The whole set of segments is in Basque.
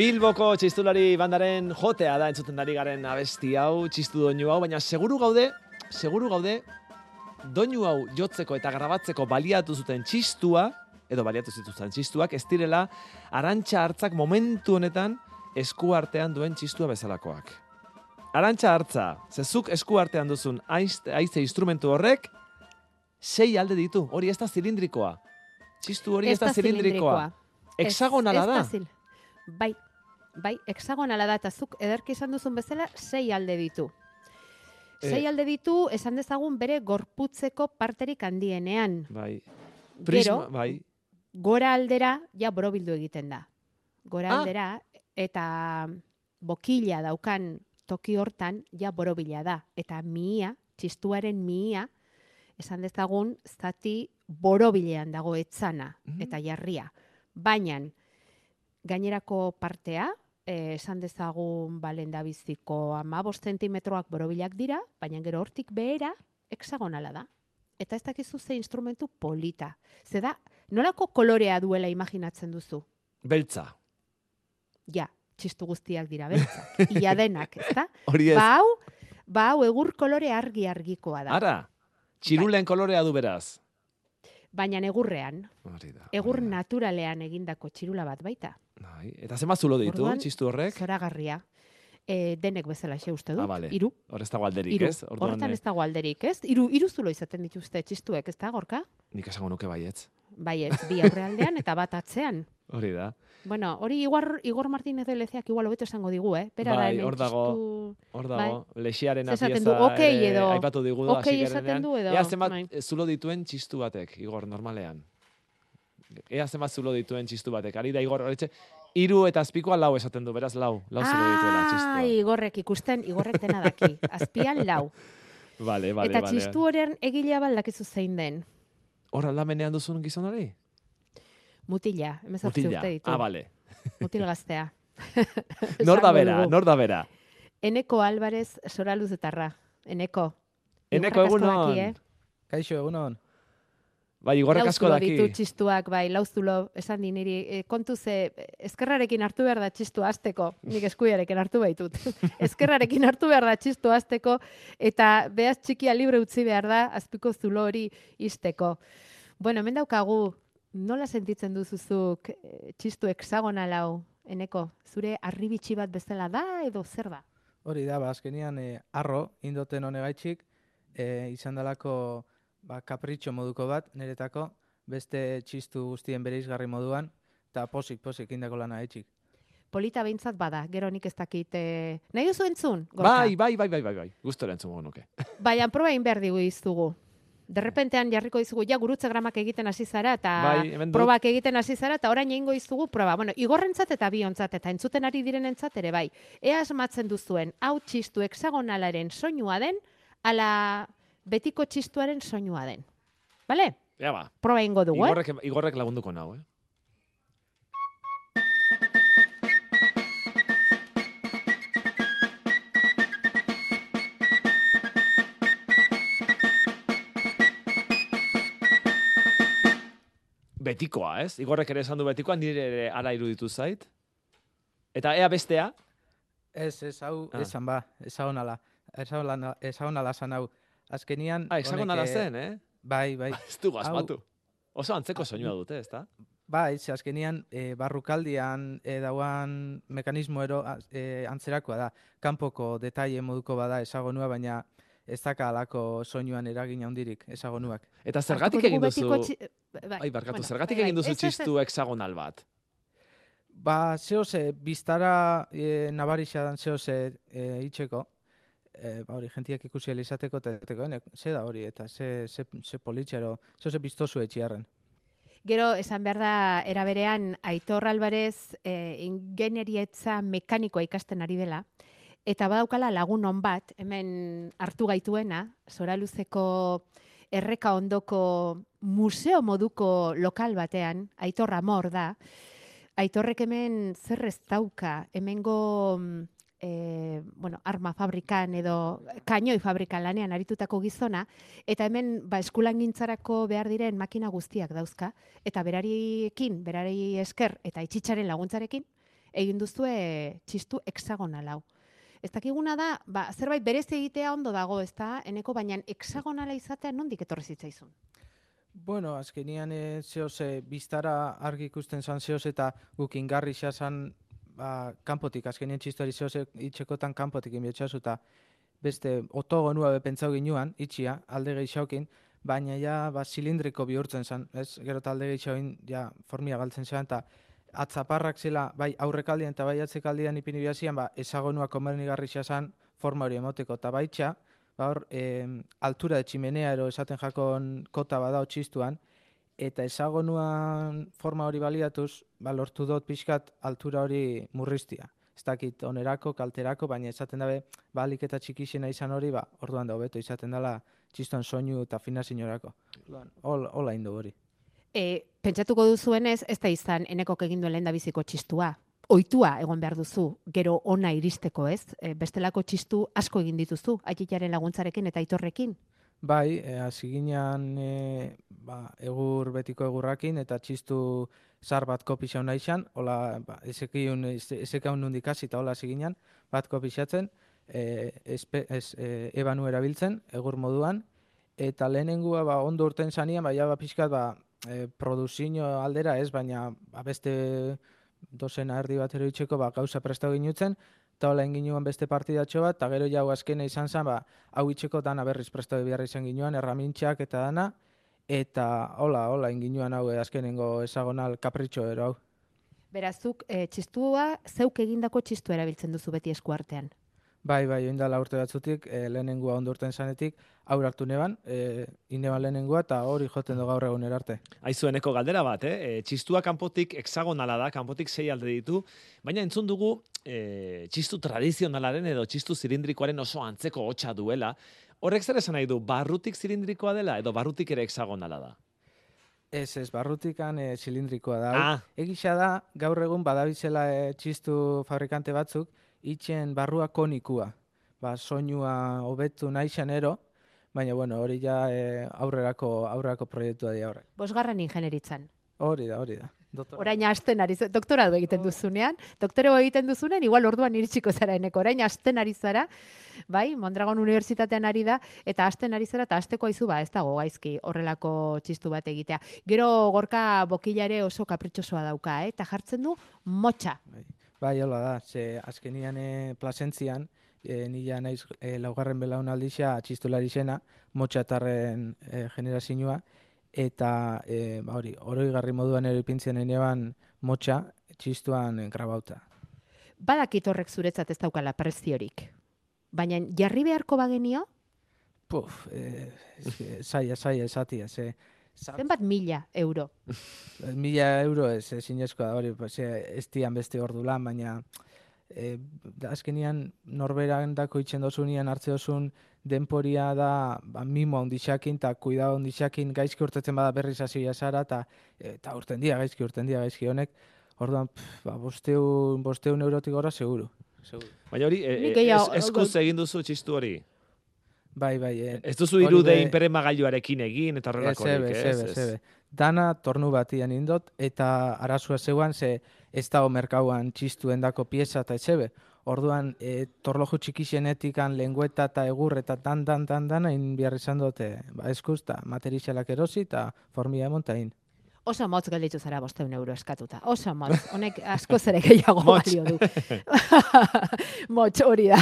Bilboko txistulari bandaren jotea da entzuten dari garen abesti hau, txistu doinu hau, baina seguru gaude, seguru gaude, doinu hau jotzeko eta grabatzeko baliatu zuten txistua, edo baliatu zituzten txistuak, ez direla, arantxa hartzak momentu honetan esku artean duen txistua bezalakoak. Arantxa hartza, zezuk esku artean duzun aiz- aize instrumentu horrek, sei alde ditu, hori ez da zilindrikoa. Txistu hori ez, da zilindrikoa. Hexagonala da. Bai, bai, hexagonala da, eta zuk ederki esan duzun bezala, sei alde ditu. Sei Eh. alde ditu, esan dezagun bere gorputzeko parterik handienean. Bai. Prisma, Gero, bai. Gora aldera, ja borobildu egiten da. Gora Ah. aldera, eta bokila daukan toki hortan, ja borobila da. Eta mihia, txistuaren mihia, esan dezagun, zati borobilean dago etzana Mhm. eta jarria. Baina, gainerako partea, eh, esan dezagun da biziko amabost zentimetroak borobilak dira, baina gero hortik behera, hexagonala da. Eta ez dakizu ze instrumentu polita. Ze da, nolako kolorea duela imaginatzen duzu? Beltza. Ja, txistu guztiak dira beltzak. Ia denak, ezta? Hori ez. Ba hau, ba hau egur kolore argi argikoa da. Ara, txirulen kolorea du beraz. Baina egurrean, Hori da. egur naturalean egindako txirula bat baita. Bai, Eta zema zulo ditu, Orduan, txistu horrek? Zoragarria. E, denek bezala xe uste dut. Ah, bale. Iru. Hor ez dago alderik, Iru. ez? Orduan, Horretan eh, ez dago alderik, ez? Iru, iru zulo izaten dituzte txistuek, ez da, gorka? Nik esango nuke baietz. Bai ez, bi aurrealdean eta bat atzean. Hori da. Bueno, hori Igor, Igor Martínez de Lezeak igual hobeto esango digu, eh? Bera da Bai, hor dago. Hor dago, lexiaren Zer esaten pieza du, ere edo- aipatu digu da, hasieran esaten du edo, Ea zenbat bai. zulo dituen txistu batek, Igor, normalean. Ea zenbat zulo dituen txistu batek. Ari da Igor, horetxe, hiru eta azpikoa lau esaten du, beraz lau. Lau zulo dituela Ah, txistua. Igorrek ikusten, Igorrek dena daki. Azpian lau. Vale, vale, eta vale. txistu horren egilea baldakizu zein den. Hor aldamenean duzun? Mutila, emezortzi Mutila. urte ditu. Ah, vale. Mutil gaztea. Nor da bera, nor da bera. Eneko Alvarez sora luzetarra. Eneko. Eneko egunon. daki, eh? Kaixo, egunon. Bai, Igorrek asko daki. ditu txistuak, bai, lauzulo, esan di niri, e, kontu ze, ezkerrarekin hartu behar da txistu azteko, nik eskuiarekin hartu baitut. ezkerrarekin hartu behar da txistu azteko, eta behaz txikia libre utzi behar da, azpiko zulo hori izteko. Bueno, hemen daukagu, nola sentitzen duzuzuk e, txistu hexagonal hau, eneko, zure arribitxi bat bezala da, edo zer da? Hori da, ba, azkenian eh, arro, indoten honegaitxik, eh, izan dalako ba, kapritxo moduko bat, niretako, beste txistu guztien bere izgarri moduan, eta posik, posik indako lana etxik. Polita behintzat bada, gero nik ez dakit, e, nahi duzu entzun? Gorka? Bai, bai, bai, bai, bai, bai. Gustora entzungo nuke. Baina proba egin behar digu izugu. Derrepentean jarriko dizugu, ja gurutze gramak egiten hasi zara, eta Bai, probak egiten hasi zara, eta orain egingo izugu proba. Bueno, igorrentzat eta biontzat, eta entzuten ari direnentzat ere bai. Ea asmatzen duzuen, hau txistu hexagonalaren soinua den, ala betiko txistuaren soinua den. Bale? Ja, ba. Proba egingo dugu, eh? Igorrek, Igorrek lagunduko nau, eh? Betikoa, ez? Igorrek ere esan du betikoa, nire ere ara iruditu zait. Eta ea bestea, Ez, ez, hau, Ah. esan ba, ezagonala, ezagonala, ezagonala zan hau. Azkenian... ah, hexagonala honek, eh, zen, eh? Bai, bai. Ez du asmatu. Oso antzeko soinua dute, ezta? Bai, ze azkenian e, barrukaldian e, dauan mekanismo ero e, antzerakoa da. Kanpoko detaile moduko bada ezagonua, baina ez daka alako soinuan eragin handirik ezagonuak. Eta zergatik egin duzu... txi- Bai, Ai, barkatu, bueno, zergatik bai, egin duzu ez, ez, ez. txistu hexagonal bat? Ba, zehose, biztara e, nabarixa dan zehose e, itxeko, e, ba hori, jentiak ikusi ahal izateko, eta eteko, "Ene, ze da hori, eta ze, ze, ze politxero, zehose biztozu etxiarren. Gero, esan behar da, eraberean, Aitor Alvarez e, ingenierietza mekanikoa ikasten ari dela, eta badaukala lagun on bat, hemen hartu gaituena, Zoraluzeko erreka ondoko museo moduko lokal batean, Aitor Amor da, Aitorrek hemen zer ez dauka, hemengo mm, e, bueno, arma fabrikan edo kainoi fabrikan lanean aritutako gizona, eta hemen ba, eskulangintzarako behar diren makina guztiak dauzka, eta berariekin, berari esker eta itxitzaren laguntzarekin, egin duzue txistu hexagonal. Ez dakiguna da, ba, zerbait berez egitea ondo dago, ez da, eneko, baina hexagonala izatea nondik etorri zitzaizun? Bueno, azkenian e, zehoz, e, biztara argi ikusten zan zehoz eta guk ingarri zan ba, kanpotik, azkenien txistuari zehoz e, itxekotan kanpotik inbietxazu eta beste otogonua bepentzau ginuan, itxia, alde gehixaukin, baina ja ba, silindriko bihurtzen zen, ez? Gero talde gehixauin ja formia galtzen zen, eta atzaparrak zela, bai aurrekaldian eta bai atzekaldian ipini bihazian, ba, ezagonua komernigarri zen forma hori emoteko, eta baitxa, ba hor, e, altura de tximenea ero esaten jakon kota bada txistuan, eta ezagonuan forma hori baliatuz, ba, lortu dut pixkat altura hori murriztia. Ez dakit onerako, kalterako, baina esaten dabe, balik eta txikixena izan hori, ba, orduan da hobeto izaten dela txistuan soinu eta fina sinorako. Hola indu hori. E, pentsatuko duzuenez, ez da izan enekok egin duen lehen biziko txistua. Oitua egon behar duzu, gero ona iristeko ez? E, bestelako txistu asko egin dituzu, aititaren laguntzarekin eta aitorrekin? Bai, e, hasi ginean e, ba, egur betiko egurrakin eta txistu zar bat kopixau nahi xan, hola, ba, ezekiun, ezekaun nundik hasi eta hola hasi ginean, bat kopixatzen, e, espe, ez, e, ebanu erabiltzen, egur moduan, eta lehenengua ba, ondo urten zanian, ba, ba, pixkat, ba, e, produzio aldera ez, baina ba, beste dozena erdi bat eroitzeko ba, gauza prestau ginutzen, eta hola inginuan beste partidatxo bat, eta gero jau azkene izan zen, ba, hau itxeko dana berriz prestau biharra izan ginuan, erramintxak eta dana, eta hola, hola inginuan hau azkenengo ezagonal kapritxo ero hau. Berazuk, e, txistua, zeuk egindako txistu erabiltzen duzu beti eskuartean? Bai, bai, dala urte batzutik, e, lehenengua ondurten zanetik, aur hartu neban, e, ineban lehenengua, eta hori joten du gaur egun erarte. Aizueneko galdera bat, eh? E, txistua kanpotik hexagonala da, kanpotik sei alde ditu, baina entzun dugu e, txistu tradizionalaren edo txistu zilindrikoaren oso antzeko hotxa duela. Horrek zer esan nahi du, barrutik zilindrikoa dela edo barrutik ere hexagonala da? Ez, ez, barrutikan e, zilindrikoa da. Ah. Egisa da, gaur egun badabizela e, txistu fabrikante batzuk, itxen barrua konikua. Ba, soinua hobetu nahi ero, baina bueno, hori ja e, aurrerako aurrerako proiektua dira horrek. Bosgarren ingenieritzan. Hori da, hori da. Doktora. Orain hasten ari zara, doktoratu egiten duzunean, doktoreo egiten duzunean, igual orduan iritsiko zara eneko, orain hasten ari zara, bai, Mondragon Unibertsitatean ari da, eta hasten ari zara, eta hasteko aizu ba, ez dago gaizki horrelako txistu bat egitea. Gero gorka bokilare oso kapritxosoa dauka, eh? eta jartzen du motxa. Bai. Bai, hola da, ze azkenian e, plasentzian, e, nila naiz e, laugarren belaun aldixa txistulari zena, motxatarren e, generazioa, eta e, ba, hori, oroi garri moduan ere ipintzen eneban motxa txistuan grabauta. Badakit horrek zuretzat ez daukala preziorik, baina jarri beharko bagenio? Puf, e, zaila, zaila, esatia, ze, Zenbat mila euro? mila euro ez, ez inezkoa da hori, pues, ez dian beste ordu lan, baina e, azkenian norberan dako itxen dozunian hartze dozun denporia da ba, mimo ondixakin eta kuidao ondixakin gaizki urtetzen bada berriz zazia zara eta eta urten dia gaizki, urten dia gaizki honek, orduan, ba, bosteun, bosteun eurotik gora, seguru. seguru. Baina hori, e, e, eskuz egin duzu txistu hori? Bai, bai. Eh. Ez duzu irude be... inperemagailuarekin egin eta horrelako horik, ez? Ebe, ebe, Dana tornu batian indot, eta arazua zeuan, ze ez dago merkauan txistu endako pieza eta etxebe. Orduan, e, torloju txikixenetikan lengueta eta egur eta dan, dan, dan, dan, hain behar izan dute, ba, eskuz, eta materialak erosi, eta formia emontain oso motz gelditu zara bosteun euro eskatuta. Oso motz, honek asko zere gehiago balio du. motz hori da.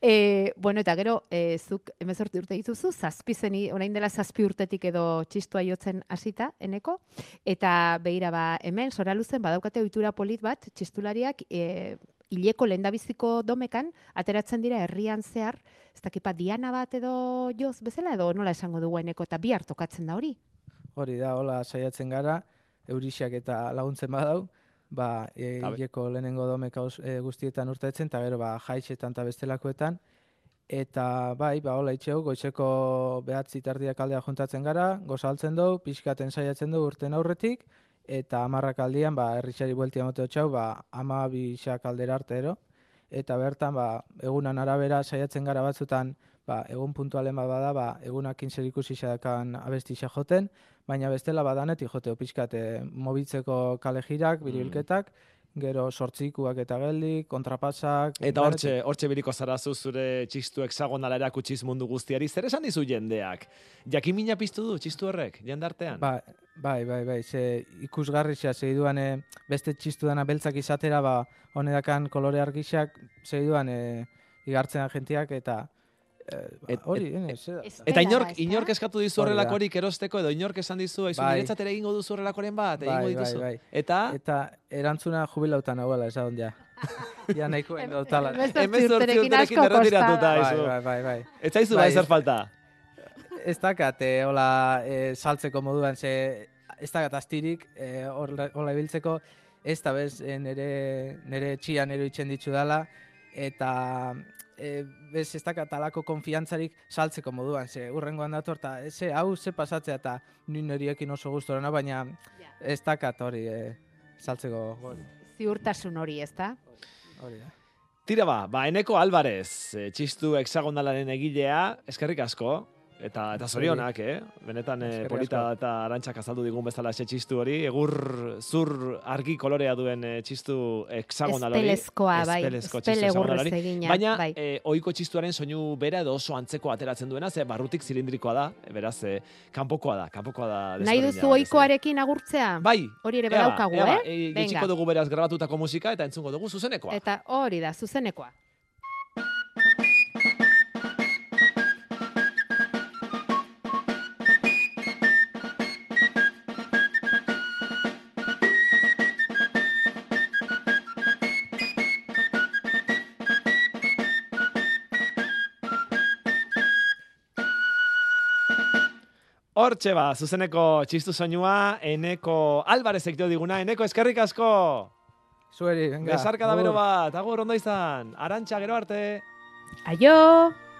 E, bueno, eta gero, e, zuk emezorti urte dituzu, zazpizeni, orain dela zazpi urtetik edo txistua jotzen hasita eneko, eta behira ba, hemen, zora luzen, badaukate ohitura polit bat, txistulariak, e, hileko lehendabiziko domekan, ateratzen dira herrian zehar, ez dakipa diana bat edo joz bezala, edo nola esango dugu eneko, eta bi hartokatzen da hori hori da, hola saiatzen gara, eurisiak eta laguntzen badau, ba, e, hileko lehenengo domeka e, guztietan urtetzen, eta gero, ba, jaitxetan eta bestelakoetan, eta bai, ba, hola itxeu, goizeko behatzi tardiak aldea juntatzen gara, gozaltzen dugu, pixkaten saiatzen dugu urten aurretik, eta amarrak aldian, ba, erritxari bueltia moteo txau, ba, ama bixak aldera artero, eta bertan, ba, egunan arabera saiatzen gara batzutan, ba, egun puntualen bada, ba, egunak zer ikusi xadakan abesti joten, baina bestela badanetik jote opiskat e, mobitzeko kale jirak, mm. biribilketak, gero sortzikuak eta geldi, kontrapasak. Eta hortxe, hortxe biriko zarazu zure txistu hexagonala erakutsiz mundu guztiari. Zer esan dizu jendeak? Jakimina piztu du txistu horrek, jendartean? Ba, bai, bai, bai, ze ikusgarri xa, segiduan e, beste txistu dana beltzak izatera, ba, honedakan kolore argixak, segiduan e, igartzen jentiak eta Et- hori, da. Estela Eta inork, inork eskatu dizu horrelakorik erosteko, edo inork esan dizu, aizu, Bai. niretzat ere egingo duzu horrelakoren bat, egingo Bai, bai, dituzu. bai. Eta, Eta erantzuna jubilautan hauela, esan ja. ja nahiko. Hemezortzi hemezortzi urterekin asko erretiratuta. Bai, aizu. bai, bai, bai. Ez zaizu bai Bai, zer falta. Ez dakat, e, hola, e, saltzeko moduan, ze, ez dakat astirik, e, horla hola ibiltzeko, ez da bez, e, nere, nere txian eroitzen ditzu dala, eta e, bez ez dakat alako konfiantzarik saltzeko moduan, ze urrengoan dator, eta ze, hau ze pasatzea, eta ni neriekin oso gustorena, baina Ja. ez dakat hori e, saltzeko hori. Ziurtasun hori, ezta? hori da. Tira ba, ba, eneko Alvarez, eh, txistu hexagonalaren egilea, eskerrik asko, eta eta zorionak, eh? Benetan eh, polita eta arantxak azaldu digun bezala xe txistu hori, egur zur argi kolorea duen eh, txistu hexagonal hori. Espelezkoa, bai. Espelezko txistu egina, Baina, bai. eh, ohiko txistuaren soinu bera edo oso antzeko ateratzen duena, ze barrutik zilindrikoa da, eh, beraz, eh, kanpokoa da, kanpokoa da. Nahi duzu ohikoarekin agurtzea? Bai, Hori ere ba, badaukagu, ea ba, eh? Jetxiko dugu beraz grabatutako musika eta entzungo dugu zuzenekoa. Eta hori da, zuzenekoa. Hortxe ba, zuzeneko txistu soinua, eneko Alvarezek dio diguna, eneko eskerrik asko! Zueri, venga. Besarka da bero bat, agur ondo izan, arantxa gero arte! Aio!